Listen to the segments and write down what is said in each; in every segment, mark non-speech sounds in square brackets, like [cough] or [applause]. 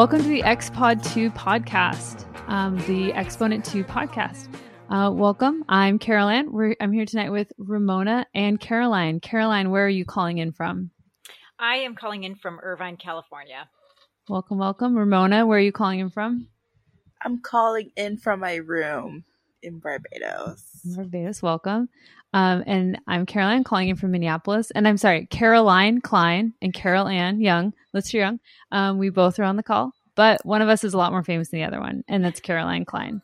Welcome to the XPod 2 podcast, um, the Exponent 2 podcast. Uh, welcome. I'm Caroline. We're, I'm here tonight with Ramona and Caroline. Caroline, where are you calling in from? I am calling in from Irvine, California. Welcome, welcome. Ramona, where are you calling in from? I'm calling in from my room in Barbados. Barbados, welcome. Um, and I'm Caroline calling in from Minneapolis. And I'm sorry, Caroline Kline and Carol Ann Young, Lister Young. Um, we both are on the call, but one of us is a lot more famous than the other one, and that's Caroline Kline.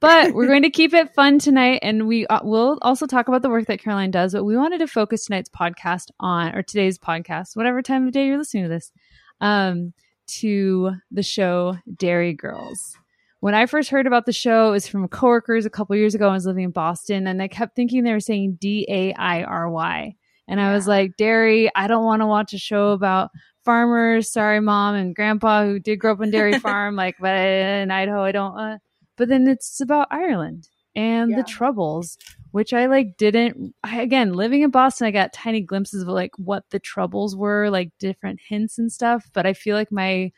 But we're going to keep it fun tonight, and we uh, will also talk about the work that Caroline does. But we wanted to focus tonight's podcast on, or today's podcast, whatever time of day you're listening to this, um, to the show Derry Girls when I first heard about the show, it was from coworkers a couple years ago. I was living in Boston, and I kept thinking they were saying D A I R Y, and I was like, "Dairy, I don't want to watch a show about farmers. Sorry, mom and grandpa who did grow up on dairy [laughs] farm, like, but in Idaho, I don't." Uh. But then it's about Ireland and yeah. the troubles, which I like didn't. I, again, living in Boston, I got tiny glimpses of like what the troubles were, like different hints and stuff. But I feel like my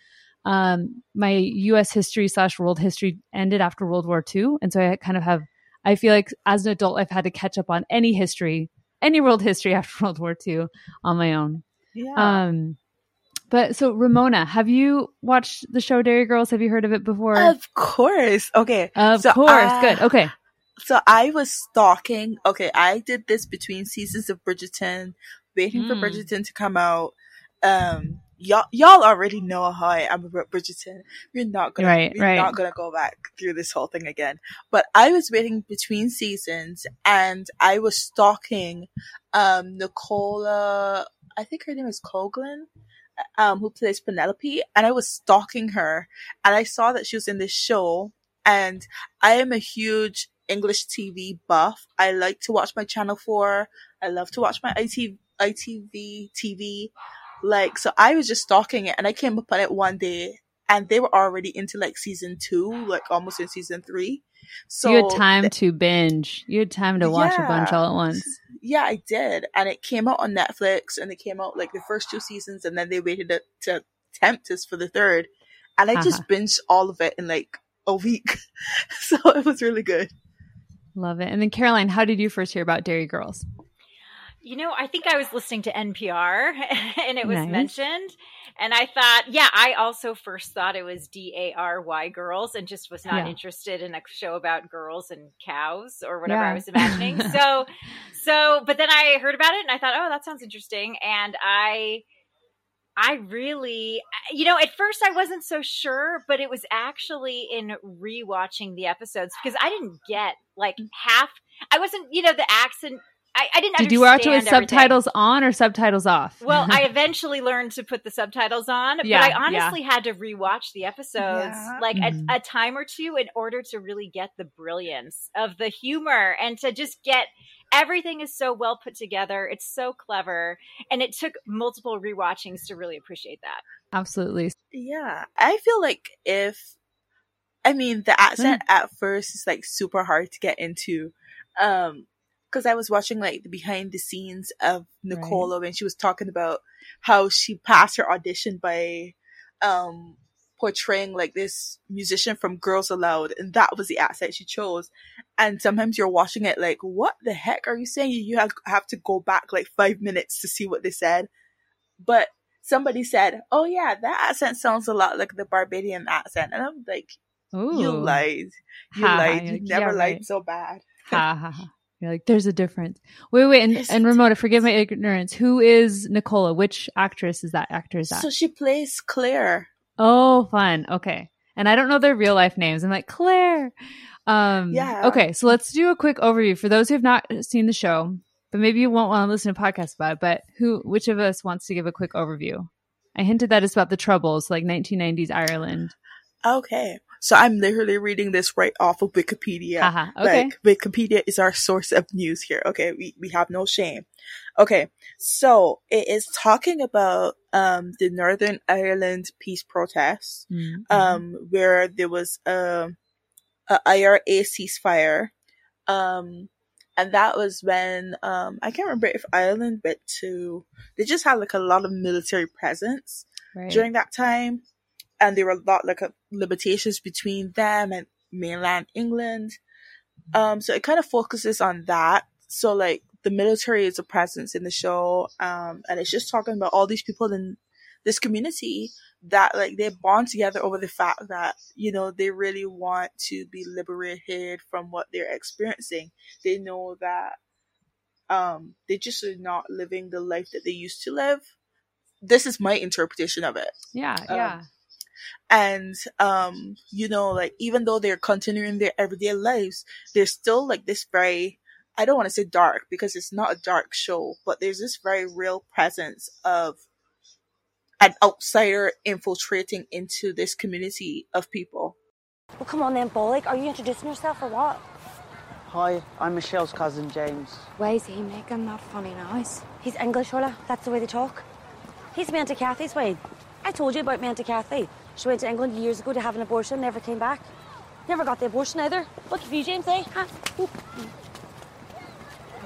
um, my U.S. history slash world history ended after World War II, and so I kind of have. I feel like as an adult, I've had to catch up on any history, any world history [laughs] after World War II on my own. Yeah. Um, but so Ramona, have you watched the show Derry Girls? Have you heard of it before? Of course. Okay. Of so, course. uh, Good. Okay. So I was stalking. Okay, I did this between seasons of Bridgerton, waiting mm. for Bridgerton to come out. Um, y'all y'all already know how I am about Bridgerton. We're not gonna right, we're right. not gonna go back through this whole thing again. But I was waiting between seasons and I was stalking um Nicola I think her name is Coughlan, um, who plays Penelope, and I was stalking her and I saw that she was in this show and I am a huge English TV buff. I like to watch my channel four. I love to watch my ITV ITV TV. Like, so I was just stalking it and I came upon it one day and they were already into like season two, like almost in season three. So you had time th- to binge. You had time to watch yeah, a bunch all at once. Yeah, I did. And it came out on Netflix and it came out like the first two seasons and then they waited to, to tempt us for the third. And I uh-huh. just binged all of it in like a week. [laughs] so it was really good. Love it. And then Caroline, how did you first hear about Derry Girls? You know, I think I was listening to NPR [laughs] and it was nice. mentioned. And I thought, yeah, I also first thought it was D A R Y girls and just was not Yeah. interested in a show about girls and cows or whatever Yeah. I was imagining. [laughs] so, so, but then I heard about it and I thought, oh, that sounds interesting. And I, I really, you know, at first I wasn't so sure, but it was actually in rewatching the episodes because I didn't get like mm. half. I wasn't, you know, the accent. I, I didn't. Did you watch it with understand everything. subtitles on or subtitles off? Well, I [laughs] eventually learned to put the subtitles on, Yeah, but I honestly had to rewatch the episodes Yeah. like Mhm. a, a time or two in order to really get the brilliance of the humor and to just get everything is so well put together. It's so clever, and it took multiple rewatchings to really appreciate that. absolutely. Yeah. I feel like if, I mean, the accent at first is like super hard to get into. Um, cause I was watching like the behind the scenes of Nicola when she was talking about how she passed her audition by, um, portraying like this musician from Girls Aloud, and that was the accent she chose. And sometimes you're watching it like, what the heck are you saying? You have, have to go back like five minutes to see what they said. But somebody said, "Oh yeah, that accent sounds a lot like the Barbadian accent," and I'm like, Ooh. "You lied, you Ha, lied, you never yeah, lied right. so bad." ha ha ha. You're like, there's a difference. Wait, wait, and, and Ramona, forgive my ignorance. Who is Nicola? Which actress is that? Actor is that? So she plays Claire. oh, fun. Okay. And I don't know their real life names. I'm like Claire. Um, Yeah. Okay, so let's do a quick overview for those who have not seen the show, but maybe you won't want to listen to a podcast about it. But who, which of us wants to give a quick overview? I hinted that it's about the troubles, like 1990s Ireland. Okay, so I'm literally reading this right off of Wikipedia. Haha, okay. Like Wikipedia is our source of news here. Okay, we we have no shame. Okay, so it is talking about um the Northern Ireland peace protests. Mhm. um, where there was a, a IRA ceasefire. Um, and that was when, um, I can't remember if Ireland went to, they just had like a lot of military presence right. during that time. And there were a lot like limitations between them and mainland England. Um, so it kind of focuses on that. So like the military is a presence in the show, um, and it's just talking about all these people in this community that like they bond together over the fact that you know they really want to be liberated from what they're experiencing. They know that um they just are not living the life that they used to live. This is my interpretation of it. Yeah, Um, yeah. And um you know like even though they're continuing their everyday lives there's still like this very i don't want to say dark because it's not a dark show but there's this very real presence of an outsider infiltrating into this community of people Well, come on then, Bollock. Are you introducing yourself or what? Hi, I'm Michelle's cousin James. Why is he making that funny noise? He's English, Orla. That's the way they talk. He's my Auntie Kathy's way. I told you about my Auntie Kathy. She went to England years ago to have an abortion, never came back. Never got the abortion either. Lucky for you, James, eh? Huh?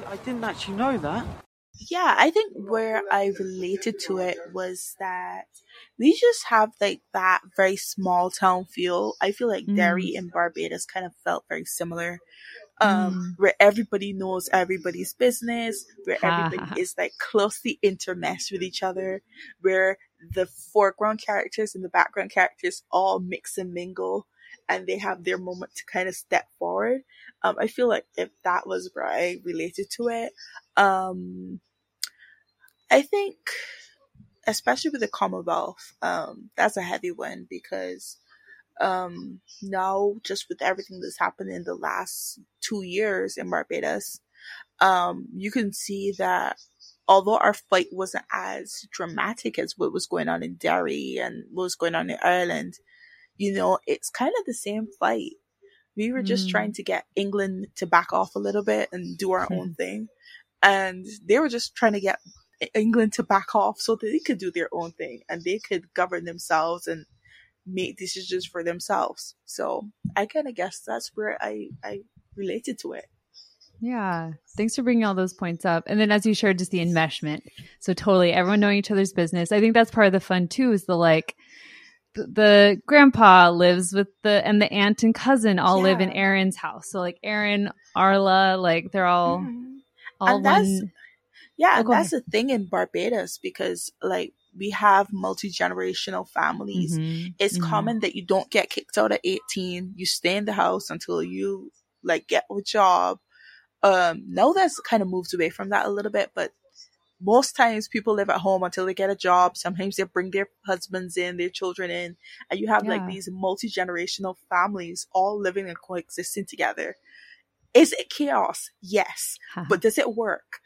I didn't actually know that. yeah i think where i related to it was that we just have like that very small town feel i feel like Mm. derry and barbados kind of felt very similar um Mm. where everybody knows everybody's business where everybody [laughs] is like closely intermeshed with each other where the foreground characters and the background characters all mix and mingle and they have their moment to kind of step forward. Um i feel like if that was where i related to it um i think especially with the commonwealth um that's a heavy one because um now just with everything that's happened in the last two years in barbados um you can see that although our fight wasn't as dramatic as what was going on in derry and what was going on in ireland you know it's kind of the same fight we were just Mm. trying to get england to back off a little bit and do our own thing and they were just trying to get England to back off so that they could do their own thing and they could govern themselves and make decisions for themselves. So I kind of guess that's where I I related to it. Yeah. Thanks for bringing all those points up. And then as you shared, just the enmeshment. So totally everyone knowing each other's business. I think that's part of the fun too, is the like, th- the grandpa lives with the, and the aunt and cousin all live in Aaron's house. So like Aaron, Orla, like they're all, Mhm. all And that's- one. Yeah, Oh, that's the thing in Barbados because like we have multi generational families. Mhm, It's mhm. common that you don't get kicked out at 18. You stay in the house until you like get a job. Um, now that's kind of moved away from that a little bit, but most times people live at home until they get a job. Sometimes they bring their husbands in, their children in, and you have like these multi generational families all living and coexisting together. Is it chaos? Yes. [laughs] But does it work?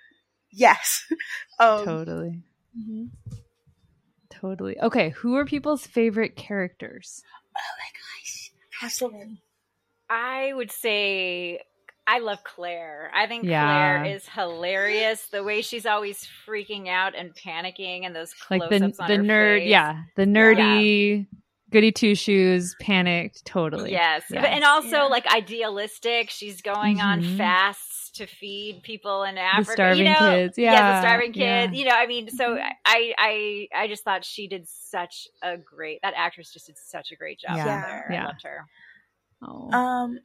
Yes. [laughs] um, totally. Mm-hmm. Totally. Okay. Who are people's favorite characters? Oh my gosh. I have so many. I would say I love Claire. I think Yeah. Claire is hilarious. The way she's always freaking out and panicking, and those Like close-ups the on the her nerd, face. yeah, the nerdy, goody two shoes, panicked, totally. Yes, Yeah. but, and also Yeah. like idealistic. She's going on Mhm. fasts to feed people in Africa. starving you know? kids. yeah, Yeah, the starving yeah. kids. You know, I mean, so I, I, I just thought she did such a great. That actress just did such a great job Yeah. there. Yeah. I loved her. Oh. Um,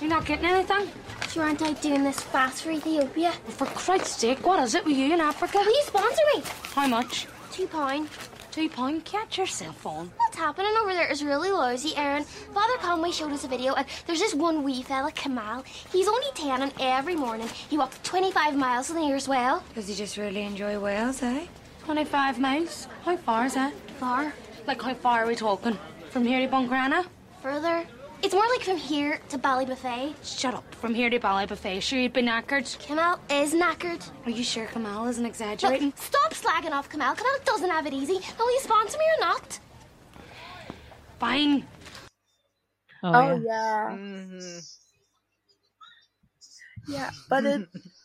You're not getting anything? You aren't out doing this fast for Ethiopia. For Christ's sake, what is it with you in Africa? Will you sponsor me? How much? Two pound. Two pound? Catch yourself on. What's happening over there is really lousy, Aaron. Father Conway showed us a video, and there's this one wee fella, Kamal. He's only 10, and every morning he walks 25 miles to the nearest well. Does he just really enjoy Wales, eh? 25 miles? How far is that? Far. Like, how far are we talking? From here to Buncrana? Further. It's more like from here to Ballybofey. Shut up. From here to Ballybofey. Sure, you'd be knackered. Kamal is knackered. Are you sure Kamal isn't Look, exaggerating? stop slagging off Kamal. Kamal doesn't have it easy. Will you sponsor me or not? Fine. oh, oh yeah. yeah. Mm-hmm. Yeah, but it, [laughs]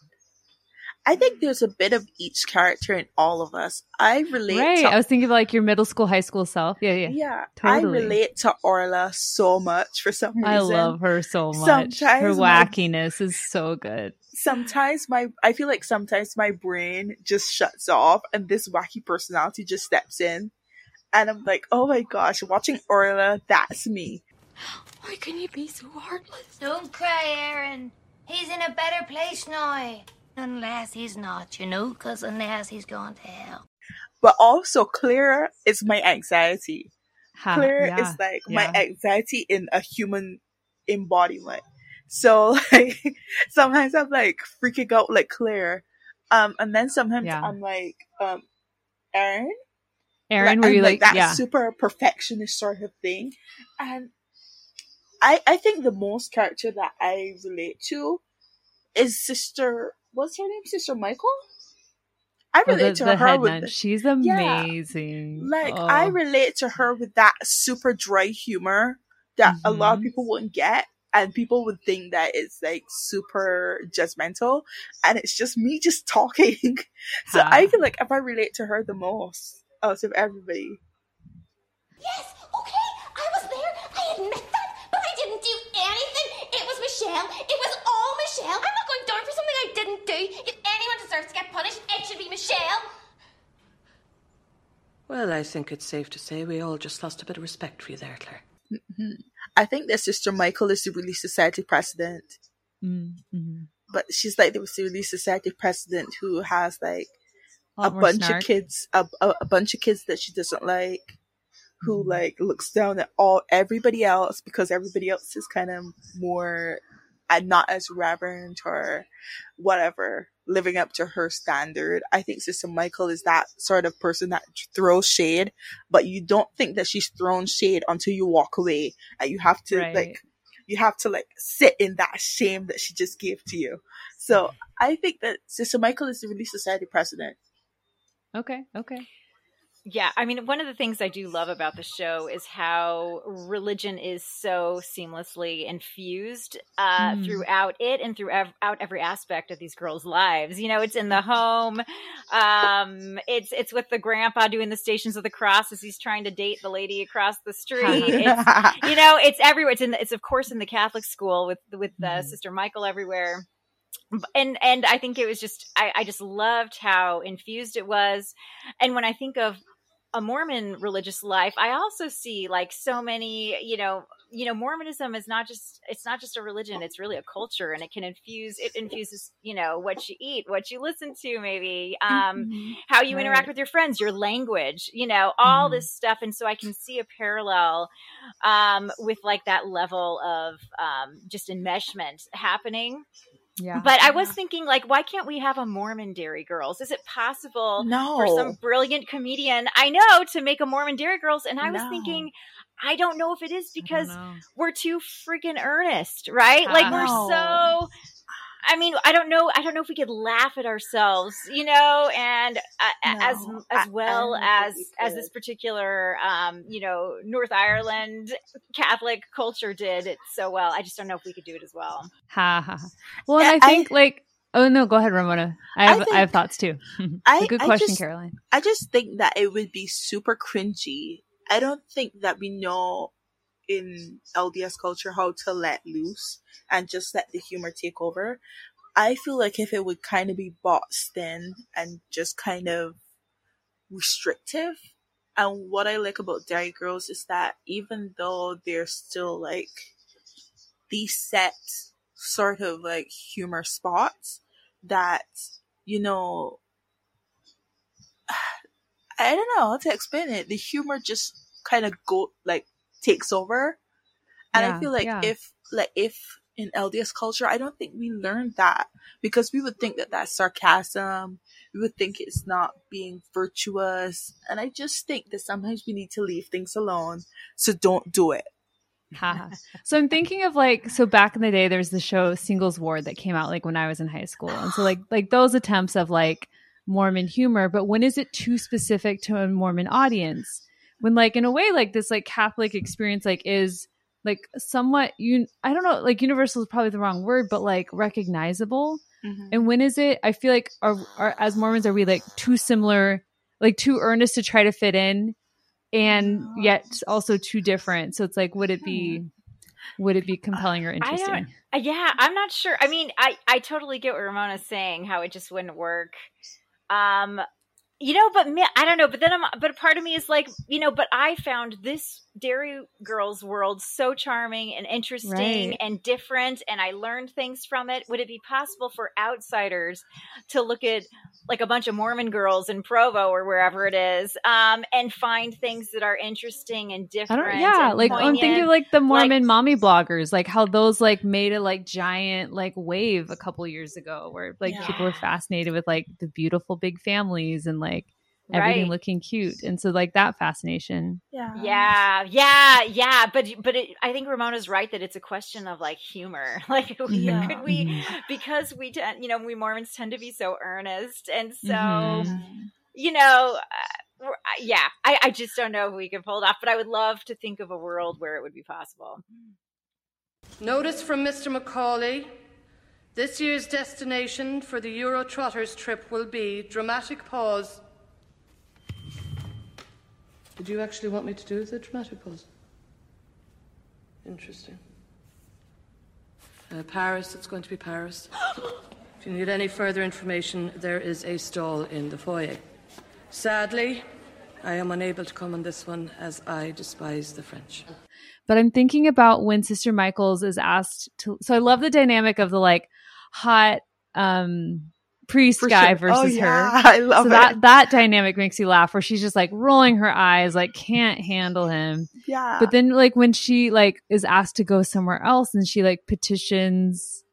I think there's a bit of each character in all of us. I relate. Right. To, I was thinking of like your middle school, high school self. Yeah, yeah. yeah, totally. I relate to Orla so much for some reason. I love her so much. Sometimes her my- wackiness is so good. Sometimes my, I feel like sometimes my brain just shuts off, and this wacky personality just steps in, and I'm like, oh my gosh, watching Orla, that's me. Why can you be so heartless? Don't cry, Aaron. He's in a better place now. Unless he's not, you know, because unless he's gone to hell. But also, Claire is my anxiety. Ha, Claire yeah, is like my anxiety in a human embodiment. So [laughs] like sometimes I'm like freaking out like Claire. Um and then sometimes Yeah. I'm like um Aaron. Aaron, like, were I'm you like, that yeah. super perfectionist sort of thing. And I I think the most character that I relate to is sister what's her name? Sister Michael? I Oh, relate the, to the her with nun. the- She's Yeah. amazing. like Oh. I relate to her with that super dry humor that a lot of Mhm. people wouldn't get, and people would think that it's like super judgmental, and it's just me just [laughs] talking. so Ha. I feel like if I relate to her the most out of everybody, Yes, okay, I was there. I admit that, but I didn't do anything. It was Michelle. It was all Michelle. I'm not going down for something I didn't do. If anyone deserves to get punished, it should be Michelle. Well, I think it's safe to say we all just lost a bit of respect for you there, Claire. I think that Sister Michael is the Relief Society president, Mm, mhm. but she's like the Relief Society president who has like A a, bunch snark. of kids, a, a, a bunch of kids that she doesn't like, who Mm-hmm. like looks down at all everybody else because everybody else is kind of more and not as reverent or whatever, living up to her standard. I think Sister Michael is that sort of person that throws shade, but you don't think that she's thrown shade until you walk away, and you have to Right. like. You have to like sit in that shame that she just gave to you. So I think that Sister Michael is the Relief Society president. Okay, okay. Yeah, I mean, one of the things I do love about the show is how religion is so seamlessly infused uh, Mm. throughout it and throughout every aspect of these girls' lives. You know, it's in the home. Um, it's it's with the grandpa doing the Stations of the Cross as he's trying to date the lady across the street. it's, [laughs] you know, it's everywhere. It's in. The, it's of course in the Catholic school with with uh, Mhm. Sister Michael everywhere and and I think it was just I, I just loved how infused it was. And when I think of a Mormon religious life, I also see like so many, you know, you know, Mormonism is not just it's not just a religion, it's really a culture and it can infuse it infuses, you know, what you eat, what you listen to, maybe, um, how you interact with your friends, your language, you know, all Mhm. this stuff. And so I can see a parallel um with like that level of um just enmeshment happening Yeah. but I was thinking, like, why can't we have a Mormon Derry Girls? Is it possible No. for some brilliant comedian I know to make a Mormon Derry Girls? And I was thinking, I don't know if it is because we're too freaking earnest, right? Like we're so. I mean, I don't know. I don't know if we could laugh at ourselves, you know, and uh, as No, as I- I well don't as we as this particular, um, you know, North Ireland Catholic culture did it so well. I just don't know if we could do it as well. Ha ha. ha. Well, Yeah, I think like oh no, go ahead, Ramona. I I have I, think- have thoughts too. [laughs] I- Good I question, just- Caroline. I just think that it would be super cringy. I don't think that we know in LDS culture how to let loose and just let the humor take over. I feel like if it would kind of be boxed in and just kind of restrictive. And what I like about Derry Girls is that even though they're still like these set sort of like humor spots, that, you know, [sighs] I don't know how to explain it. The humor just kind of go like takes over, and Yeah, I feel like yeah. if like if in LDS culture, I don't think we learned that because we would think that that's sarcasm. We would think it's not being virtuous, and I just think that sometimes we need to leave things alone. So don't do it. So I'm thinking of like so back in the day there's the show Singles Ward that came out like when I was in high school. And so like like those attempts of like Mormon humor, but when is it too specific to a Mormon audience? When like in a way like this like Catholic experience like is like somewhat you I don't know like universal is probably the wrong word, but like recognizable. Mhm. And when is it? I feel like are, are as Mormons are we like too similar, like too earnest to try to fit in, and yet also too different. So it's like, would it be, would it be compelling or I interesting? don't. uh, Yeah, I'm not sure. I mean, I I totally get what Ramona's saying. How it just wouldn't work. Um, you know, but me, I don't know. But then I'm, but a part of me is like, you know, but I found this Derry Girls world so charming and interesting Right. and different, and I learned things from it. Would it be possible for outsiders to look at like a bunch of Mormon girls in Provo or wherever it is, um, and find things that are interesting and I different? don't. Yeah, like I'm thinking of like the Like- Mormon mommy bloggers, like how those like made a like giant like wave a couple years ago, where like people were fascinated with like the beautiful big families and like everything Right. looking cute, and so like that fascination. Yeah. Yeah, yeah, yeah. But but it, I think Ramona's right that it's a question of like humor. [laughs] Like, Yeah. could we because we tend, you know, we Mormons tend to be so earnest, and so Mhm. you know, uh, uh, yeah. I I just don't know if we can pull it off. But I would love to think of a world where it would be possible. Notice from Mr. Macaulay. This year's destination for the Euro Trotters trip will be dramatic pause. Did you actually want me to do the dramatic pause? Interesting. Uh, Paris, it's going to be Paris. [gasps] if you need any further information, there is a stall in the foyer. Sadly, I am unable to come on this one as I despise the French. But I'm thinking about when Sister Michaels is asked to. So I love the dynamic of the like hot um priest For guy sure. Oh, versus yeah. her. [laughs] I love so it. that that dynamic makes you laugh, where she's just like rolling her eyes, like can't handle him. Yeah. But then like when she like is asked to go somewhere else and she like petitions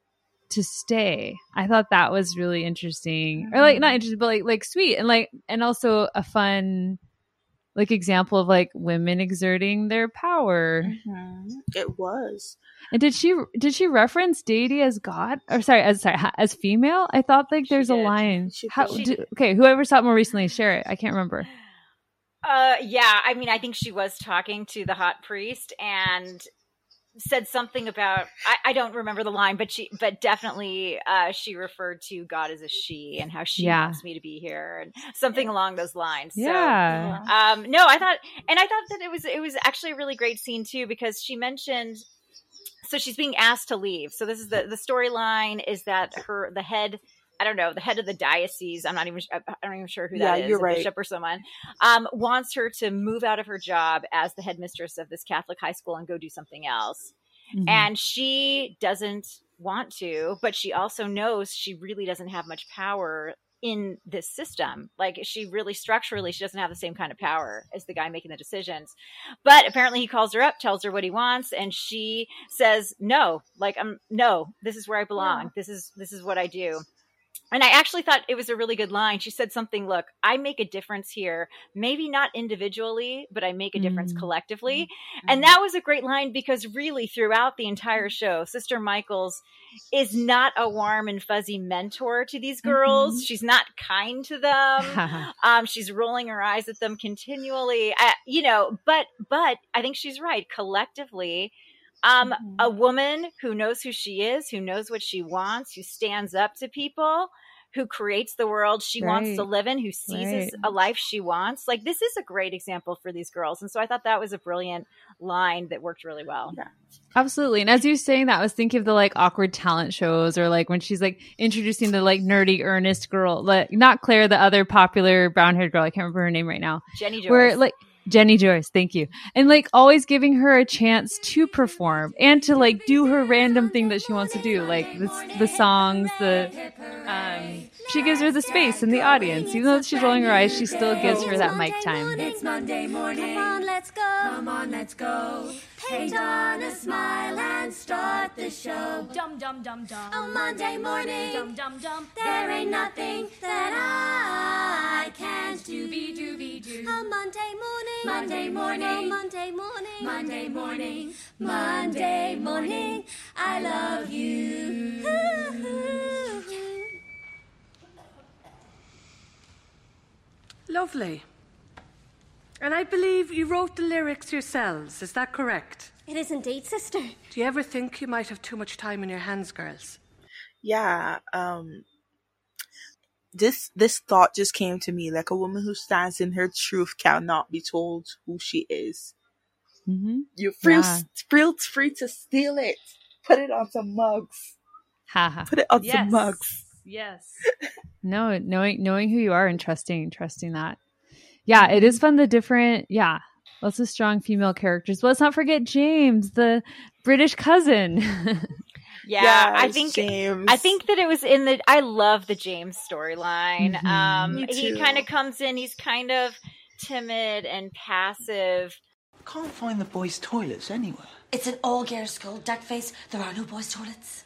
to stay. I thought that was really interesting. Or like not mm-hmm. interesting, but like like sweet and like and also a fun like example of like women exerting their power. Mhm. It was. And did she did she reference deity as God or sorry as sorry as female? I thought like there's a line. She How, did. do- okay, whoever saw it more recently, share it. I can't remember. Uh, yeah. I mean, I think she was talking to the hot priest and said something about I, I don't remember the line, but she but definitely uh, she referred to God as a she and how she Yeah. wants me to be here and something along those lines. Yeah. So um no, I thought and I thought that it was it was actually a really great scene too because she mentioned so she's being asked to leave. So this is the the storyline is that her the head I don't know the head of the diocese. I'm not even I'm not even sure who Yeah, that is, you're right. bishop or someone, um, wants her to move out of her job as the headmistress of this Catholic high school and go do something else. Mhm. And she doesn't want to, but she also knows she really doesn't have much power in this system. Like she really structurally, she doesn't have the same kind of power as the guy making the decisions. But apparently he calls her up, tells her what he wants, and she says, No, like I'm no, this is where I belong. This is this is what I do. And I actually thought it was a really good line. She said something, look, I make a difference here, maybe not individually, but I make a difference Mm. collectively. And that was a great line because really throughout the entire show, Sister Michaels is not a warm and fuzzy mentor to these girls. She's not kind to them. [laughs] um, she's rolling her eyes at them continually. Uh, you know, but but I think she's right. Collectively, um, a woman who knows who she is, who knows what she wants, who stands up to people, who creates the world she wants to live in, who seizes Right. a life she wants. Like this is a great example for these girls, and so I thought that was a brilliant line that worked really well. Absolutely. And as you were saying that, I was thinking of the like awkward talent shows or like when she's like introducing the like nerdy earnest girl, like not Claire, the other popular brown haired girl. I can't remember her name right now. Jenny Joyce. Where like Jenny Joyce, thank you. And like always giving her a chance to perform and to like do her random thing that she wants to do, like the, the songs, the um she gives her the space in the audience. Even though she's rolling her eyes, she still gives her that mic time. It's Monday morning. Come on, let's go. Come on, let's go. Paint on a smile and start the show. Dum dum dum dum. On Monday morning. Dum dum dum. There ain't nothing that I can't do. Be do be do. On Monday morning. Monday morning. Monday morning. Monday morning. Monday morning. I love you. [laughs] Lovely. And I believe you wrote the lyrics yourselves, is that correct? It is indeed, sister. Do you ever think you might have too much time in your hands, girls? yeah, um, this this thought just came to me like a woman who stands in her truth cannot be told who she is. Mm-hmm. You're free, Yeah. free, free to steal it. Put it on some mugs. Ha ha. Put it on Yes. some mugs. Yes. no, knowing knowing who you are and trusting trusting that. Yeah, it is fun. The different yeah, lots of strong female characters. But let's not forget James, the British cousin. [laughs] Yeah, I think James. I think that it was in the. I love the James storyline. Mhm. Um, Me he kind of comes in. He's kind of timid and passive. Can't find the boys' toilets anywhere. It's an all girls school, Duckface. There are no boys' toilets.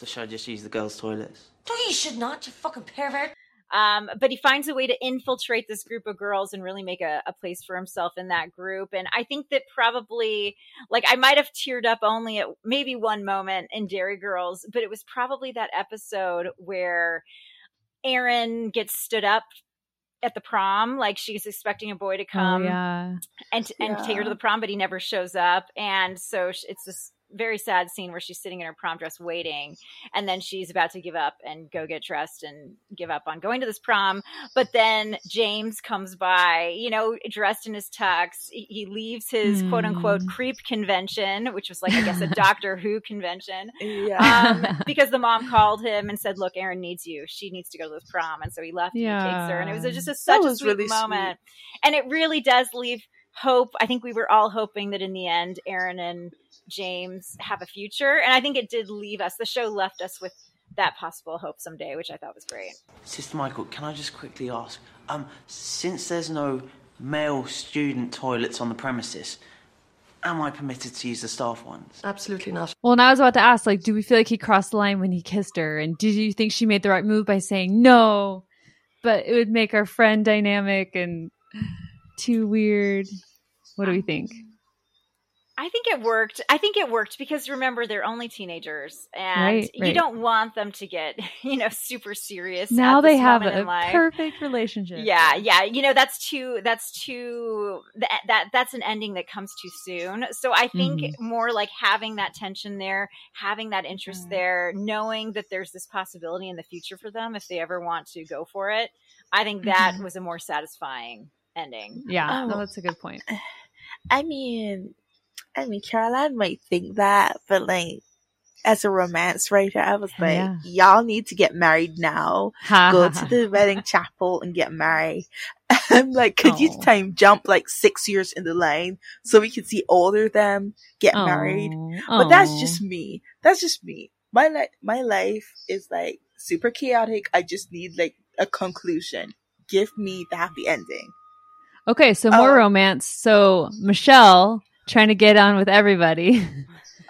So should I just use the girls' toilets? No, you should not, you fucking pervert. Um, but he finds a way to infiltrate this group of girls and really make a, a place for himself in that group. And I think that probably, like, I might have teared up only at maybe one moment in Derry Girls, but it was probably that episode where Aaron gets stood up at the prom. Like, she's expecting a boy to come oh yeah. and and take her to the prom, but he never shows up. And so it's this very sad scene where she's sitting in her prom dress waiting, and then she's about to give up and go get dressed and give up on going to this prom. But then James comes by, you know, dressed in his tux. He, leaves his quote unquote Hmm. creep convention, which was like I guess a [laughs] Doctor Who convention. Yeah. Um, [laughs] because the mom called him and said, "Look, aaron needs you. She needs to go to this prom." And so he left and he takes her, and it was just a, such a sweet really sweet. moment. And it really does leave hope. I think we were all hoping that in the end, Aaron and James have a future, and I think it did leave us. The show left us with that possible hope someday, which I thought was great. Sister Michael, can I just quickly ask? Um, since there's no male student toilets on the premises, am I permitted to use the staff ones? Absolutely not. Well, and I was about to ask, like, do we feel like he crossed the line when he kissed her? And did you think she made the right move by saying no? But it would make our friend dynamic and too weird. What do we think? I think it worked. I think it worked because remember they're only teenagers, and Right, you don't want them to get [laughs] you know super serious. Now at they this have a perfect relationship. Yeah, yeah. You know, that's too that's too that, that that's an ending that comes too soon. So I think Mhm. more like having that tension there, having that interest Mm. there, knowing that there's this possibility in the future for them if they ever want to go for it. I think that Mhm. was a more satisfying ending. Yeah, Oh. no, that's a good point. [sighs] I mean, I mean, Caroline might think that, but like, as a romance writer, I was like, Yeah. y'all need to get married now. Ha, Go ha, to ha. the wedding chapel and get married. [laughs] I'm like, could you oh. time jump like six years in the line so we could see older them get married? But that's just me. That's just me. My li- my life is like super chaotic. I just need like a conclusion. Give me the happy ending. Okay, so more Oh. romance. So Michelle trying to get on with everybody. [laughs]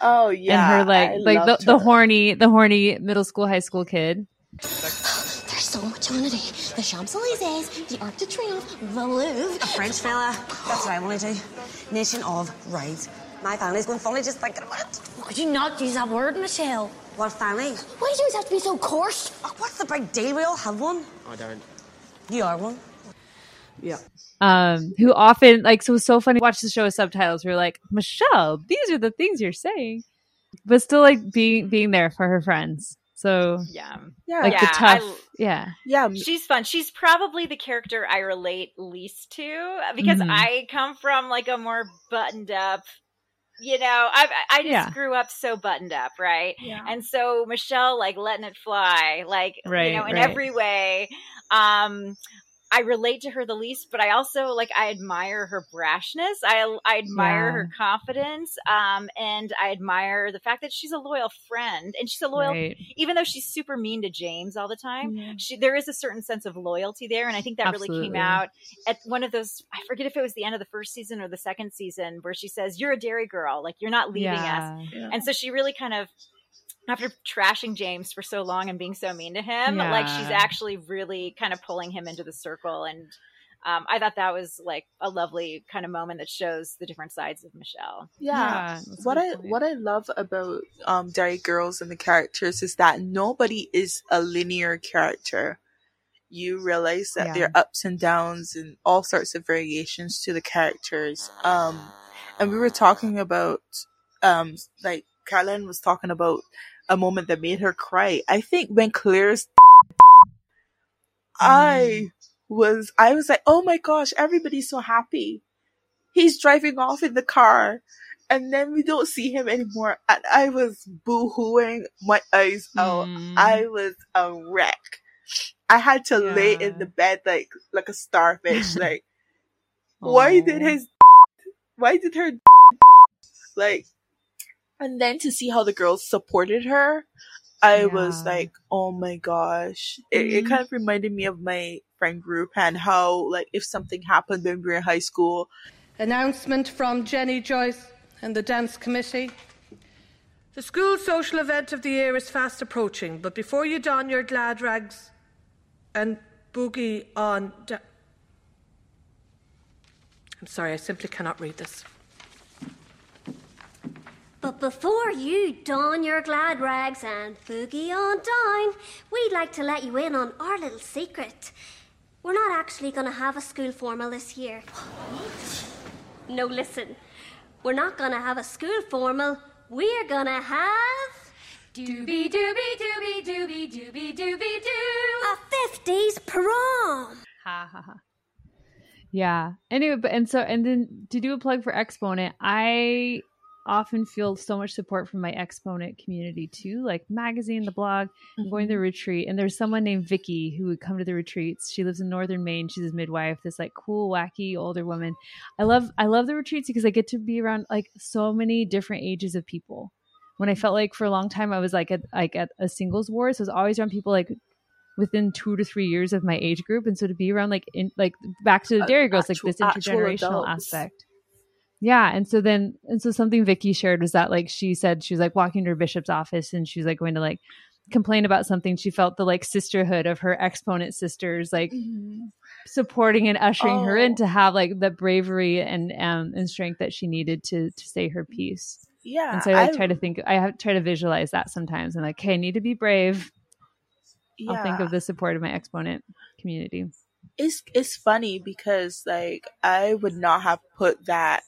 Oh yeah, [laughs] and her like I like the, loved the horny the horny middle school high school kid. There's so much on today. The Champs Elysees, the Arc de Triomphe, the Louvre. A French fella. That's what I want to do. Nation of right. My family's going funny just thinking about it. Could you not use that word, Michelle? What family? Why do you always have to be so coarse? Oh, what's the big deal? We all have one. I don't. You are one. Yeah. Um, who often like so it was so funny watch the show with subtitles. We are like, Michelle, these are the things you're saying. But still like being being there for her friends. So Yeah. Yeah, like the Yeah, tough I- yeah. yeah. She's fun. She's probably the character I relate least to because Mhm. I come from like a more buttoned up, you know, I I just Yeah. grew up so buttoned up, right? Yeah. And so Michelle like letting it fly, like Right, you know, in right. every way. Um I relate to her the least, but I also like I admire her brashness. I I admire Yeah. her confidence, um, and I admire the fact that she's a loyal friend, and she's a loyal Right. even though she's super mean to James all the time, Yeah. she there is a certain sense of loyalty there, and I think that really came out at one of those. I forget if it was the end of the first season or the second season, where she says, "You're a Derry girl, like you're not leaving us," yeah. Yeah. and so she really kind of. After trashing James for so long and being so mean to him, like she's actually really kind of pulling him into the circle, and um, I thought that was like a lovely kind of moment that shows the different sides of Michelle. Yeah. Yeah, what I point. what I love about um Derry Girls and the characters is that nobody is a linear character. You realize that Yeah. there are ups and downs and all sorts of variations to the characters. Um and we were talking about um like Caroline was talking about a moment that made her cry. I think when Claire's I was I was like, oh my gosh, everybody's so happy. He's driving off in the car and then we don't see him anymore. And I was boo-hooing my eyes out. Mm. I was a wreck. I had to lay in the bed like like a starfish. [laughs] like, why did his why did her [laughs] like and then to see how the girls supported her i was like oh my gosh it, it Mhm. kind of reminded me of my friend group and how like if something happened when we were in high school Announcement from Jenny Joyce and the dance committee. The school social event of the year is fast approaching, but before you don your glad rags and boogie on. Da- I'm sorry, I simply cannot read this. But before you don your glad rags and boogie on down, we'd like to let you in on our little secret. We're not actually going to have a school formal this year. What? No, listen. We're not going to have a school formal. We're going to have. Doobie doobie doobie doobie doobie doobie doo. A 50s prom. Ha ha ha. Yeah. Anyway, but and so and then to do a plug for Exponent, I often feel so much support from my Exponent community too, like magazine, the blog, I'm going to the retreat, and there's someone named Vicky who would come to the retreats. She lives in northern Maine. She's a midwife, this like cool, wacky older woman. I love I love the retreats because I get to be around like so many different ages of people. When I felt like for a long time I was like at like at a singles ward, so I was always around people like within two to three years of my age group, and so to be around like in like back to the Uh, Derry Girls, like this intergenerational adults. aspect. Yeah, and so then and so something Vicky shared was that like she said she was like walking to her bishop's office and she was like going to like complain about something. She felt the like sisterhood of her exponent sisters like supporting and ushering her in Oh. to have like the bravery and um and strength that she needed to to say her piece. yeah and so I like try to think I have try to visualize that sometimes and like, okay, I need to be brave. I'll think of the support of my exponent community. it's it's funny because like I would not have put that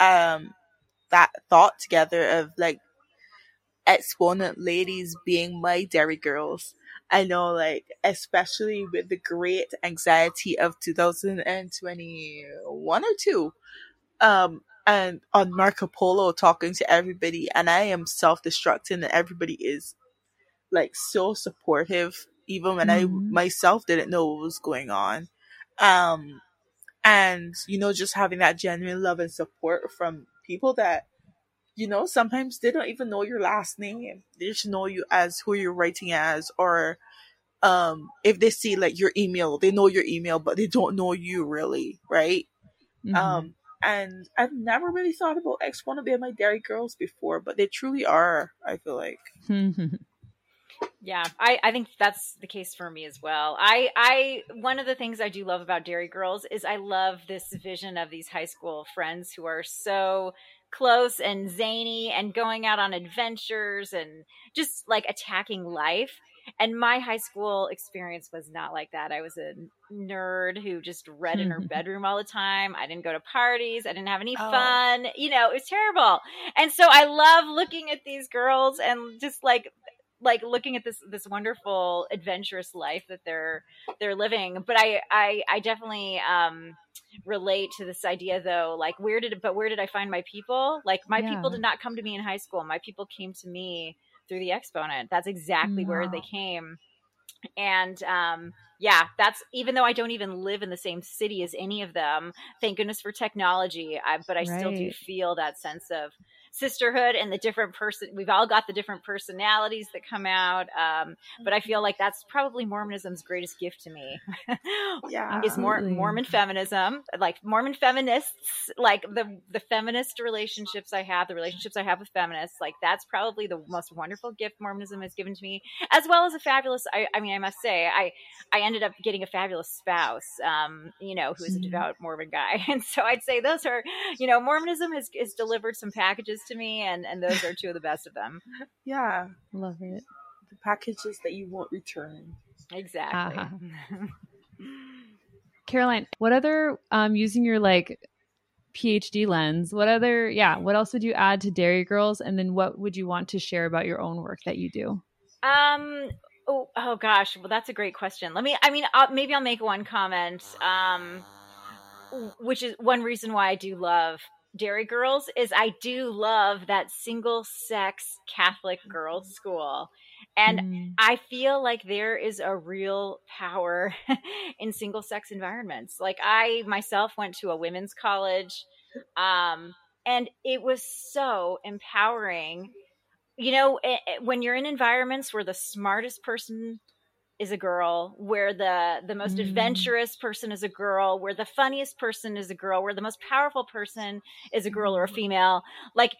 um that thought together of like exponent ladies being my Derry girls. I know like especially with the great anxiety of 2021 or 2 um and on Marco Polo talking to everybody and I am self-destructing and everybody is like so supportive even when I Mhm. myself didn't know what was going on. Um and you know just having that genuine love and support from people that you know sometimes they don't even know your last name. They just know you as who you're writing as or um if they see like your email, they know your email but they don't know you really, right? Mm-hmm. Um and I've never really thought about X one to be my Derry girls before, but they truly are, I feel like. [laughs] Yeah, I, I think that's the case for me as well. I, I one of the things I do love about Derry Girls is I love this vision of these high school friends who are so close and zany and going out on adventures and just like attacking life. And my high school experience was not like that. I was a nerd who just read in her [laughs] bedroom all the time. I didn't go to parties. I didn't have any Oh. fun. You know, it was terrible. And so I love looking at these girls and just like like looking at this this wonderful adventurous life that they're they're living but i i i definitely um relate to this idea though like where did but where did i find my people? Like my people did not come to me in high school. My people came to me through the exponent. That's exactly where they came. And um yeah that's even though i don't even live in the same city as any of them thank goodness for technology I, but i still do feel that sense of sisterhood and the different person we've all got the different personalities that come out um but i feel like that's probably mormonism's greatest gift to me Yeah. [laughs] is more mormon feminism like mormon feminists like the the feminist relationships i have the relationships i have with feminists like that's probably the most wonderful gift mormonism has given to me as well as a fabulous i, I mean i must say i i ended up getting a fabulous spouse um you know who is a Mhm. devout mormon guy [laughs] and so i'd say those are you know mormonism has, has delivered some packages to me and and those are two of the best of them Yeah. Love it. The packages that you won't return. exactly Uh-huh. Caroline, what other um using your like PhD lens, what other, yeah, what else would you add to Derry Girls? And then what would you want to share about your own work that you do? Um, oh, oh gosh. Well, that's a great question. Let me, I mean, I'll, maybe I'll make one comment, um, which is one reason why I do love Derry Girls is I do love that single sex Catholic girls school. And mm. I feel like there is a real power [laughs] in single sex environments. Like I myself went to a women's college um, and it was so empowering. You know, it, it, when you're in environments where the smartest person is a girl, where the the most mm. adventurous person is a girl, where the funniest person is a girl, where the most powerful person is a girl or a mm. female. Like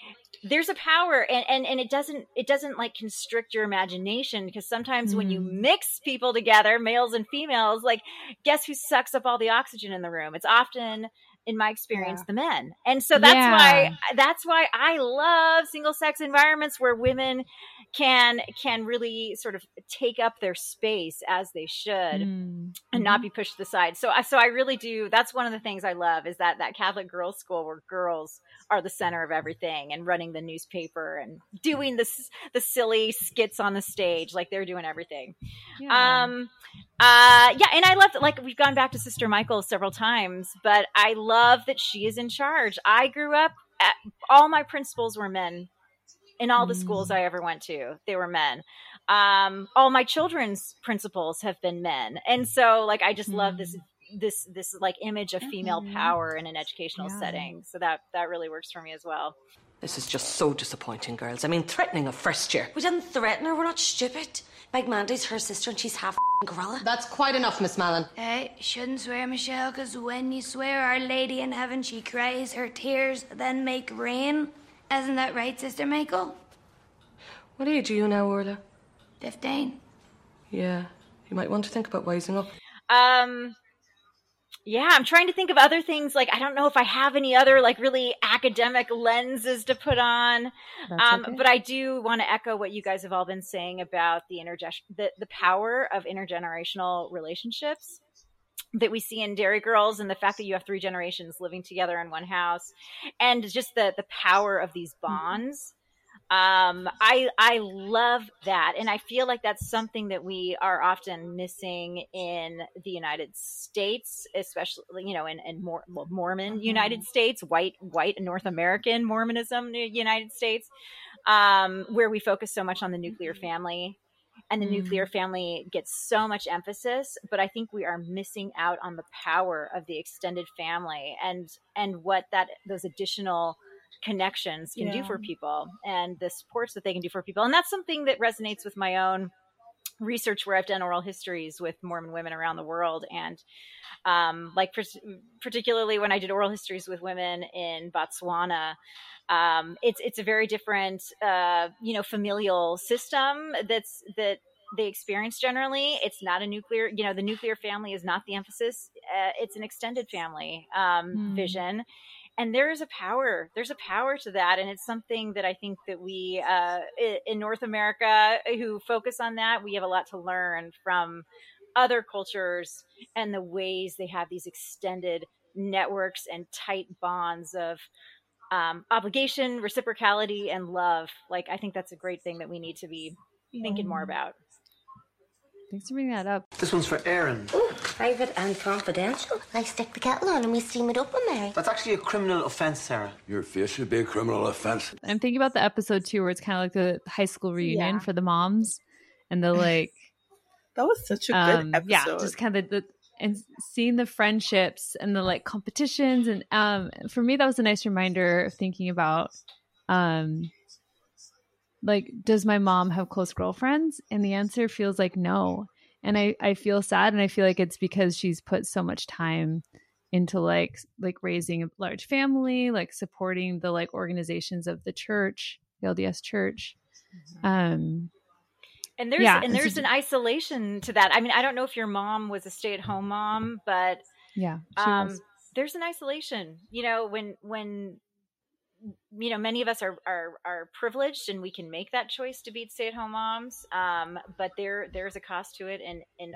there's a power and and, and it doesn't it doesn't like constrict your imagination because sometimes mm. when you mm. mix people together, males and females, like guess who sucks up all the oxygen in the room? It's often in my experience yeah. the men and so that's yeah. why that's why i love single sex environments where women can can really sort of take up their space as they should mm-hmm. and not be pushed to the side so i so i really do that's one of the things i love is that that catholic girls school where girls are the center of everything and running the newspaper and doing this the silly skits on the stage like they're doing everything yeah. um uh yeah and i love like we've gone back to sister michael several times but i love that she is in charge i grew up at, all my principals were men in all the schools mm. I ever went to. They were men. Um, all my children's principals have been men, and so like I just mm. love this mm. this this like image of female mm-hmm. power in an educational yeah. setting. So that that really works for me as well. This is just so disappointing, girls. I mean, threatening a first year. We didn't threaten her. We're not stupid. Meg Mandy's her sister, and she's half gorilla. That's quite enough, Miss Mallon. Hey, shouldn't swear, Michelle, because when you swear Our Lady in heaven, she cries her tears, then make rain. Isn't that right, Sister Michael? What age are you now, Orla? 15. Yeah, you might want to think about wising up. Um, yeah, I'm trying to think of other things. Like, I don't know if I have any other, like, really academic lenses to put on. Um, okay. But I do want to echo what you guys have all been saying about the, interge- the, the power of intergenerational relationships that we see in Derry Girls and the fact that you have three generations living together in one house and just the, the power of these mm-hmm. bonds um, I I love that, and I feel like that's something that we are often missing in the United States, especially you know in, in more, Mormon mm-hmm. United States, white white North American Mormonism United States, um, where we focus so much on the nuclear mm-hmm. family. And the mm. nuclear family gets so much emphasis, but I think we are missing out on the power of the extended family and and what that those additional connections can yeah. do for people and the supports that they can do for people. And that's something that resonates with my own research where I've done oral histories with Mormon women around the world. And um, like particularly when I did oral histories with women in Botswana, um, it's it's a very different uh, you know familial system that's that they experience generally. It's not a nuclear, you know, the nuclear family is not the emphasis. Uh, it's an extended family um, mm. vision and there is a power there's a power to that and it's something that i think that we uh, in north america who focus on that we have a lot to learn from other cultures and the ways they have these extended networks and tight bonds of um, obligation reciprocality and love like i think that's a great thing that we need to be thinking more about Thanks for bringing that up. This one's for Aaron. Oh, private and confidential. I stick the kettle on and we steam it up in there. That's actually a criminal offence, Sarah. Your face should be a criminal offence. I'm thinking about the episode too, where it's kind of like the high school reunion yeah. for the moms, and the [laughs] like. that was such a good um, episode. Yeah, just kind of the, and seeing the friendships and the like competitions, and um, for me that was a nice reminder of thinking about um like does my mom have close girlfriends and the answer feels like no and i i feel sad and i feel like it's because she's put so much time into like like raising a large family like supporting the like organizations of the church the lds church mm-hmm. um and there's yeah, and there's an isolation to that i mean i don't know if your mom was a stay-at-home mom but yeah um was. there's an isolation you know when when you know many of us are, are are privileged and we can make that choice to be stay-at-home moms um, but there there's a cost to it and and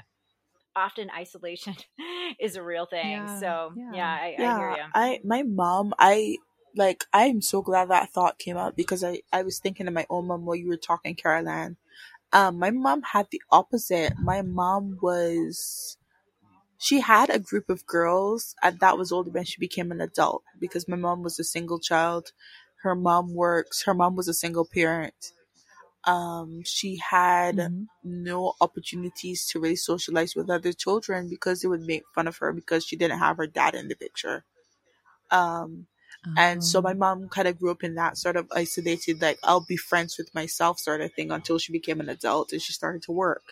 often isolation [laughs] is a real thing. Yeah, so yeah. yeah, I, I hear you. I my mom, I like I'm so glad that thought came up because I I was thinking of my own mom while you were talking, Caroline. Um, my mom had the opposite. My mom was she had a group of girls and that was only when she became an adult because my mom was a single child. Her mom works, her mom was a single parent. Um, she had Mm-hmm. no opportunities to really socialize with other children because they would make fun of her because she didn't have her dad in the picture. Um, and so my mom kind of grew up in that sort of isolated, like I'll be friends with myself sort of thing until she became an adult and she started to work.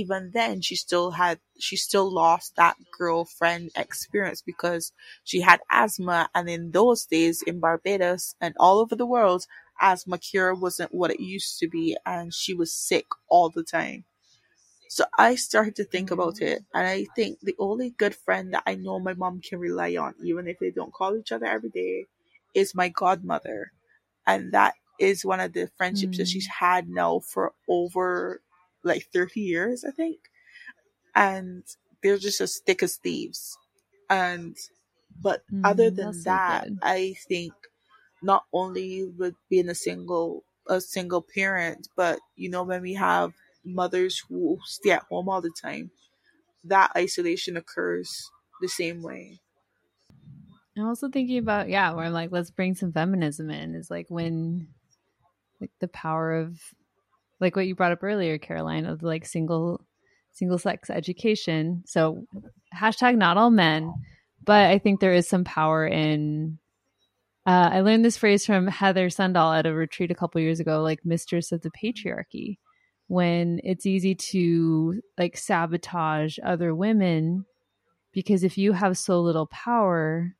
Even then, she still had, she still lost that girlfriend experience because she had asthma. And in those days in Barbados and all over the world, asthma cure wasn't what it used to be. And she was sick all the time. So I started to think about it, and I think the only good friend that I know my mom can rely on, even if they don't call each other every day, is my godmother. And that is one of the friendships that mm. she's had now for over like 30 years, I think. And they're just as thick as thieves. And, but other Mm, than that's so that. I think not only with being a single a single parent, but you know when we have mothers who stay at home all the time, that isolation occurs the same way. I'm also thinking about yeah, where I'm like, let's bring some feminism in. Is like when, like the power of, like what you brought up earlier, Caroline, of like single, single sex education. So, hashtag not all men, but I think there is some power in. Uh, I learned this phrase from Heather Sundahl at a retreat a couple years ago, like mistress of the patriarchy, when it's easy to like sabotage other women because if you have so little power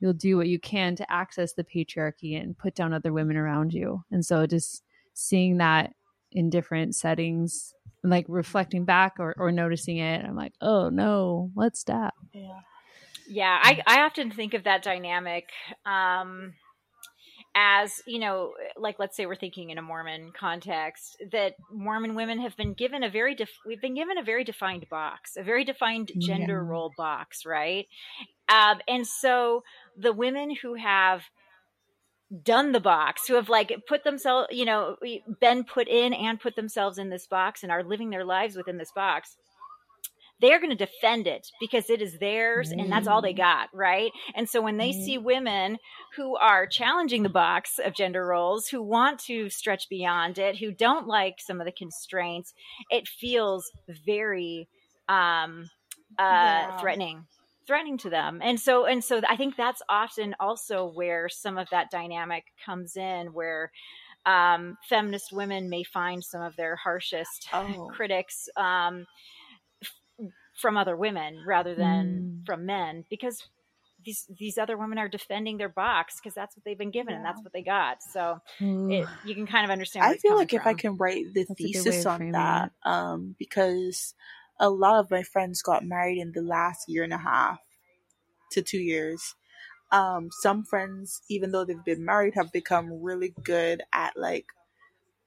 you'll do what you can to access the patriarchy and put down other women around you and so just seeing that in different settings like reflecting back or, or noticing it i'm like oh no let's stop Yeah. Yeah, I, I often think of that dynamic um, as, you know, like let's say we're thinking in a Mormon context, that Mormon women have been given a very, def- we've been given a very defined box, a very defined gender Yeah. role box, right? Um, and so the women who have done the box who have like put themselves you know been put in and put themselves in this box and are living their lives within this box they're going to defend it because it is theirs and that's all they got right? And so when they see women who are challenging the box of gender roles who want to stretch beyond it who don't like some of the constraints it feels very um uh Yeah. threatening threatening to them. And so and so i think that's often also where some of that dynamic comes in where um, feminist women may find some of their harshest Oh. [laughs] critics um, f- from other women rather than from men because these these other women are defending their box because that's what they've been given and that's what they got. So it, you can kind of understand I feel coming like if I can write the That's a good way thesis on that, um, because a lot of my friends got married in the last year and a half to two years. Um, some friends, even though they've been married, have become really good at like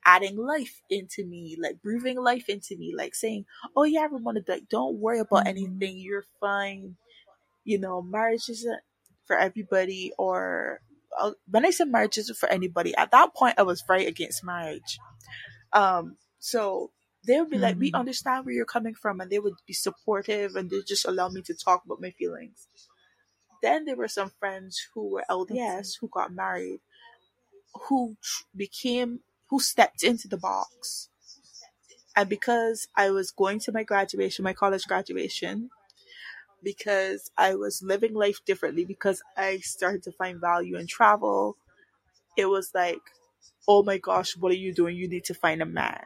adding life into me, like breathing life into me, like saying, "Oh yeah, everyone, like don't worry about anything. You're fine. You know, marriage isn't for everybody." Or uh, when I said marriage isn't for anybody, at that point I was very against marriage. Um, so they would be like, "We mm-hmm. understand where you're coming from," and they would be supportive, and they just allow me to talk about my feelings. Then there were some friends who were LDS who got married, who became who stepped into the box. And because I was going to my graduation, my college graduation, because I was living life differently, because I started to find value in travel, it was like, oh my gosh, what are you doing? You need to find a man.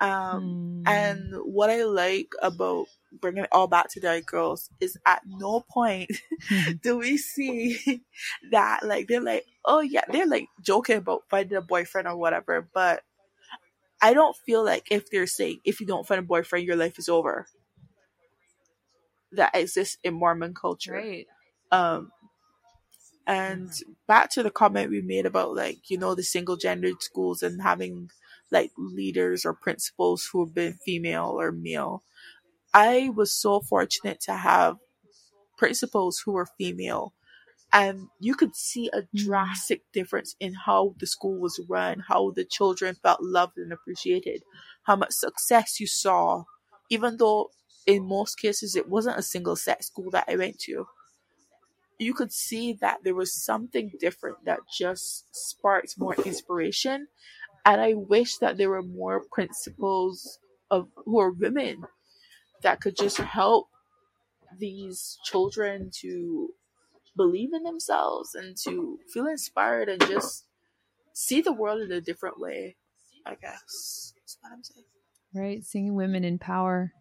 Um, and what I like about bringing it all back to Derry Girls is at no point [laughs] do we see [laughs] that like they're like, oh yeah, they're like joking about finding a boyfriend or whatever, but I don't feel like if they're saying if you don't find a boyfriend, your life is over. That exists in Mormon culture. Right. Um and back to the comment we made about like, you know, the single gendered schools and having like leaders or principals who have been female or male. I was so fortunate to have principals who were female and you could see a Mm-hmm. drastic difference in how the school was run, how the children felt loved and appreciated, how much success you saw, even though in most cases it wasn't a single sex school that I went to. You could see that there was something different that just sparked more inspiration. And I wish that there were more principals of who are women that could just help these children to believe in themselves and to feel inspired and just see the world in a different way. I guess that's what I'm saying. right seeing women in power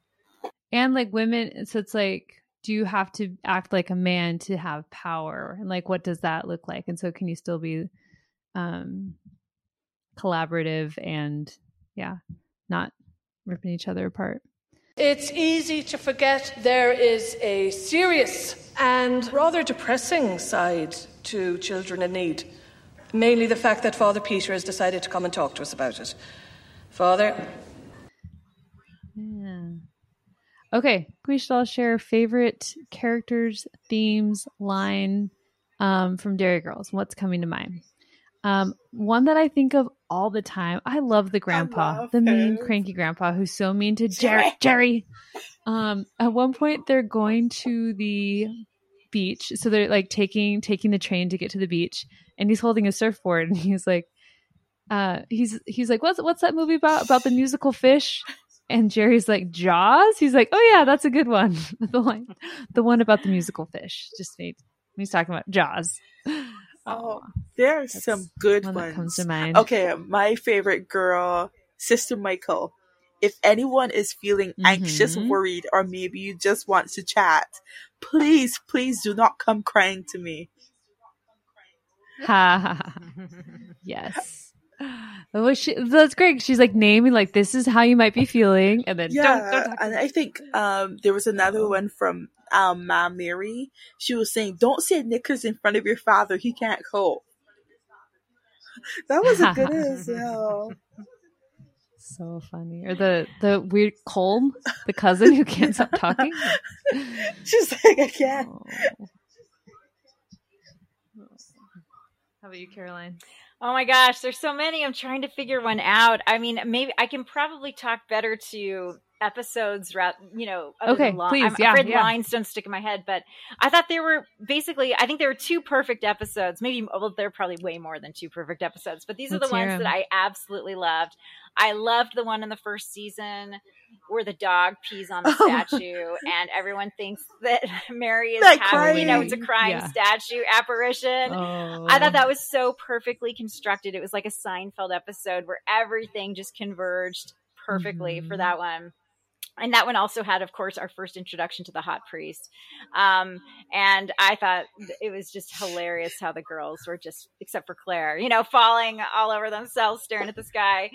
and like women so it's like do you have to act like a man to have power and like what does that look like and so can you still be um collaborative and yeah not ripping each other apart. It's easy to forget there is a serious and rather depressing side to children in need. Mainly the fact that Father Peter has decided to come and talk to us about it. Father, yeah. Okay we should all share favorite characters themes line um from Derry Girls. What's coming to mind? Um one that i think of all the time. I love the grandpa love the mean cranky grandpa who's so mean to Gerry Gerry. Um at one point they're going to the beach. So they're like taking taking the train to get to the beach and he's holding a surfboard and he's like uh he's he's like what's what's that movie about about the musical fish? And Gerry's like jaws? He's like oh yeah that's a good one. [laughs] The line the one about the musical fish just made he's talking about jaws Oh, there are some good one ones. comes to mind. Okay, my favorite girl, Sister Michael. If anyone is feeling anxious, Mhm. worried, or maybe you just want to chat, please, please do not come crying to me. ha [laughs] yes was she, that's great she's like naming like this is how you might be feeling and then Yeah, don't, don't talk and I think um there was another one from um Ma Mary. She was saying, "Don't say knickers in front of your father; he can't cope." [laughs] That was a good as [laughs] well. so funny or the the weird Colm the cousin who can't stop [laughs] talking She's like, "I can't." how about you caroline Oh my gosh, there's so many. I'm trying to figure one out. I mean, maybe I can probably talk better to episodes, ra- you know. Okay, li- please, I'm yeah, afraid yeah. lines don't stick in my head, but I thought there were basically. I think there were two perfect episodes. Maybe well, there are probably way more than two perfect episodes, but these Let's are the ones ones 'em. that I absolutely loved. I loved the one in the first season where the dog pees on the [laughs] statue, and everyone thinks that [laughs] Mary is That having, you know, it's a crying. crying Yeah. statue apparition. oh I thought that was so perfectly constructed. It was like a Seinfeld episode where everything just converged perfectly for Mhm. that one. And that one also had, of course, our first introduction to the hot priest. Um, and I thought it was just hilarious how the girls were just, except for Claire, you know, falling all over themselves, staring at the sky.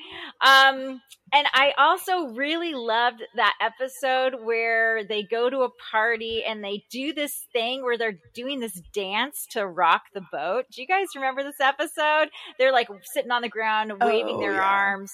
Um, and I also really loved that episode where they go to a party and they do this thing where they're doing this dance to rock the boat. Do you guys remember this episode? They're like sitting on the ground, waving Oh, their yeah. arms.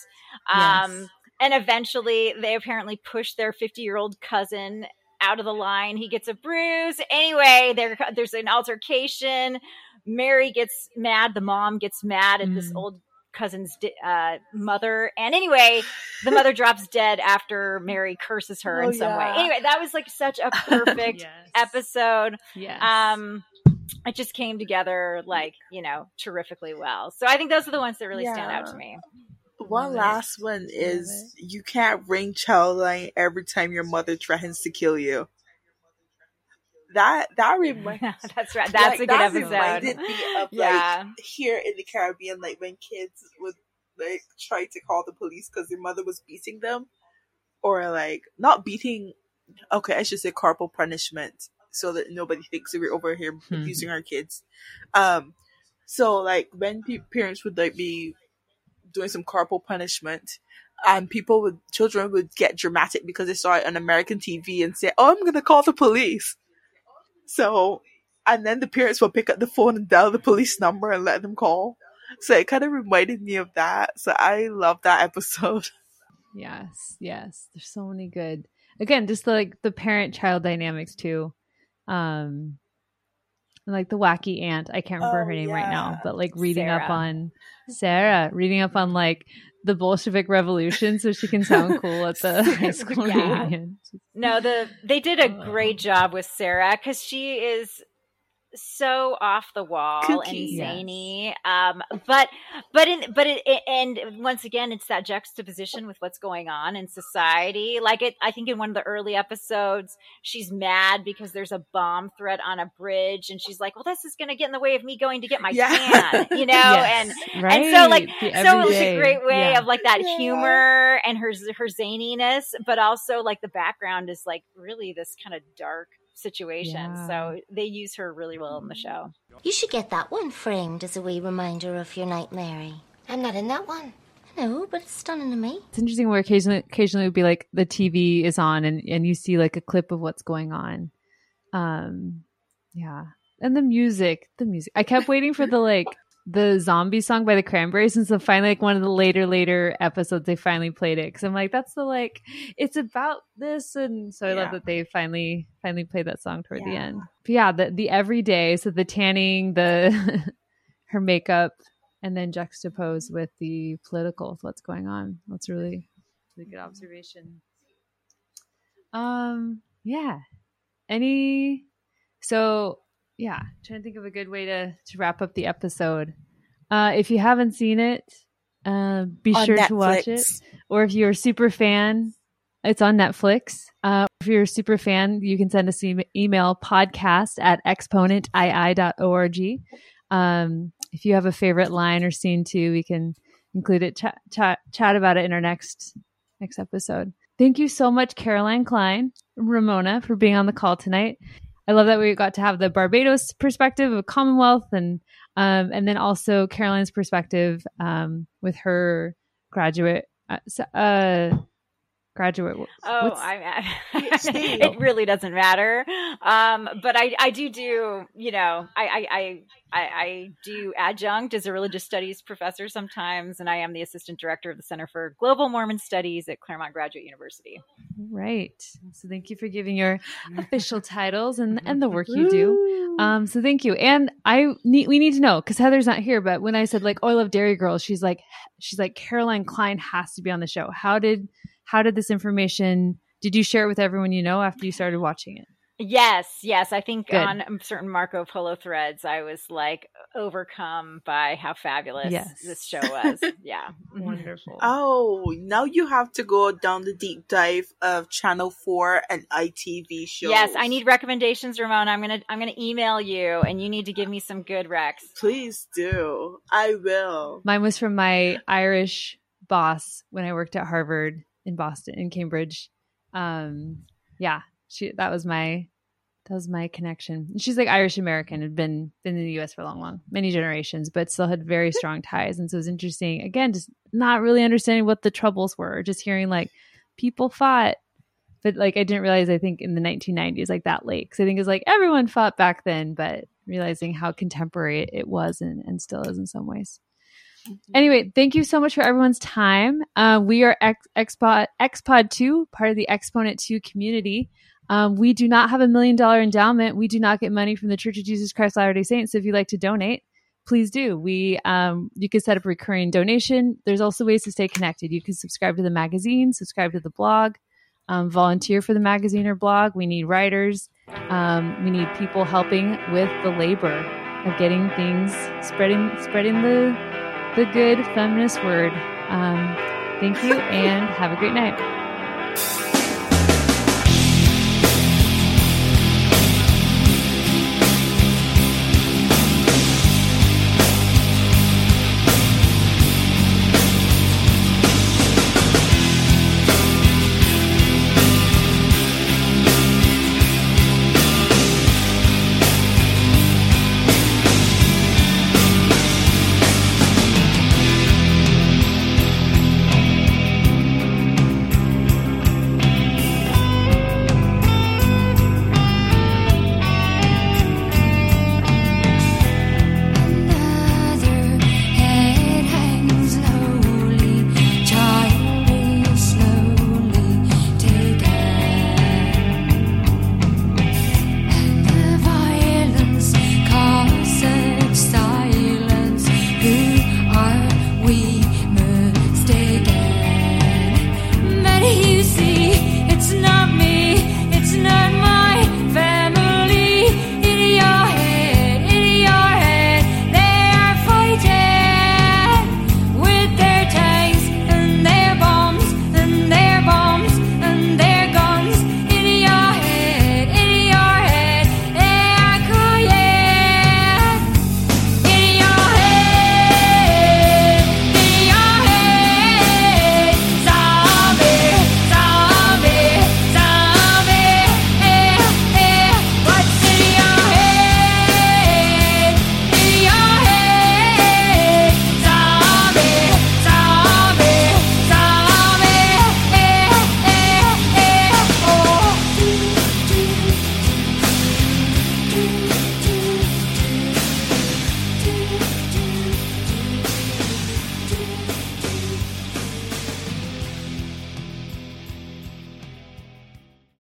Um, Yes. And eventually they apparently push their 50 year old cousin out of the line. He gets a bruise. Anyway, there, there's an altercation. Mary gets mad. The mom gets mad at this Mm. old cousin's uh, mother. And anyway, the mother [laughs] drops dead after Mary curses her Oh, in some way. Anyway, that was like such a [laughs] perfect Yes. episode. yes Um, it just came together like, you know, terrifically well. So I think those are the ones that really stand out to me. One last one is you can't ring childline every time your mother threatens to kill you. That that [laughs] reminds That's right. [laughs] That's like, a good that episode. reminded me of [laughs] Yeah. like here in the Caribbean, like when kids would like try to call the police because their mother was beating them, or like not beating. Okay, I should say corporal punishment, so that nobody thinks that we're over here Hmm. abusing our kids. Um, so like when pe- parents would like be doing some corporal punishment. And people would, children would get dramatic because they saw it on American TV and say, "Oh, I'm gonna call the police." So, and then the parents will pick up the phone and dial the police number and let them call. So it kind of reminded me of that. So I love that episode. [laughs] Yes, yes. There's so many good. Again, just the, like the parent child dynamics too. Um like the wacky aunt. I can't remember Oh, her name right now, but like reading up on Sarah, reading up on like the Bolshevik Revolution so she can sound [laughs] cool at the high school Yeah. reunion. No, the they did a oh, great job with Sarah because she is so off the wall Kooky. and Yes. zany. Um, but but in but it, it and once again, it's that juxtaposition with what's going on in society. Like it, I think in one of the early episodes, she's mad because there's a bomb threat on a bridge, and she's like, "Well, this is going to get in the way of me going to get my Yeah. can," you [laughs] know, Yes, and right. and so like so it was a great way yeah. of like that Yeah. humor and her her zaniness, but also like the background is like really this kind of dark situation. Yeah. So they use her really well in the show. You should get that one framed as a wee reminder of your night, Mary. I'm not in that one. No, but it's stunning to me. It's interesting where occasionally occasionally it would be like the TV is on and, and you see like a clip of what's going on. Um yeah. And the music, the music. I kept waiting for the like the zombie song by the Cranberries and so finally like one of the later later episodes they finally played it because I'm like that's the like it's about this and so I love that they finally finally played that song toward the end. But yeah, the the everyday so the tanning, the [laughs] her makeup and then juxtaposed with the political what's going on. That's really really good observation. Um yeah. Any so yeah, trying to think of a good way to to wrap up the episode. Uh if you haven't seen it, uh be On sure to watch it. Or if you're a super fan, it's on Netflix. Uh, if you're a super fan, you can send us an email podcast at exponentii.org. Um, if you have a favorite line or scene too, we can include it, chat, chat, chat about it in our next next episode. Thank you so much, Caroline Kline, Ramona, for being on the call tonight. I love that we got to have the Barbados perspective of Commonwealth and um, and then also Caroline's perspective um, with her graduate uh, uh, graduate. Oh, what's- I, PhD. [laughs] it really doesn't matter. Um, but I, I do do, you know, I, I, I, I, I do adjunct as a religious studies professor sometimes, and I am the assistant director of the Center for Global Mormon Studies at Claremont Graduate University. Right. So thank you for giving your official titles and and the work you do. Um. So thank you. And I need we need to know because Heather's not here. But when I said like, oh, I love Derry Girls, she's like, she's like, Caroline Kline has to be on the show. How did how did this information? Did you share it with everyone you know after you started watching it? Yes, yes. I think Good. on um, certain Marco Polo threads, I was like overcome by how fabulous Yes. this show was. [laughs] yeah. Wonderful. Oh, now you have to go down the deep dive of Channel 4 and ITV shows. Yes, I need recommendations, Ramona. I'm gonna I'm gonna email you, and you need to give me some good recs. Please do. I will. Mine was from my Irish boss when I worked at Harvard in Boston in Cambridge. Um, yeah, she that was my that was my connection. She's like Irish American, had been been in the U.S. for a long, long, many generations, but still had very strong ties. And so it was interesting. Again, just not really understanding what the troubles were, just hearing like people fought, but like I didn't realize. I think in the 1990s, like that late, because I think it's like everyone fought back then, but realizing how contemporary it was and, and still is in some ways. Anyway, thank you so much for everyone's time. Uh, we are Xpod, Xpod 2, part of the Exponent 2 community. Um, we do not have a million dollar endowment. We do not get money from the Church of Jesus Christ Latter day Saints. So if you'd like to donate, please do. We um, You can set up a recurring donation. There's also ways to stay connected. You can subscribe to the magazine, subscribe to the blog, um, volunteer for the magazine or blog. We need writers. Um, we need people helping with the labor of getting things, spreading, spreading the the good feminist word. Um, thank you and have a great night.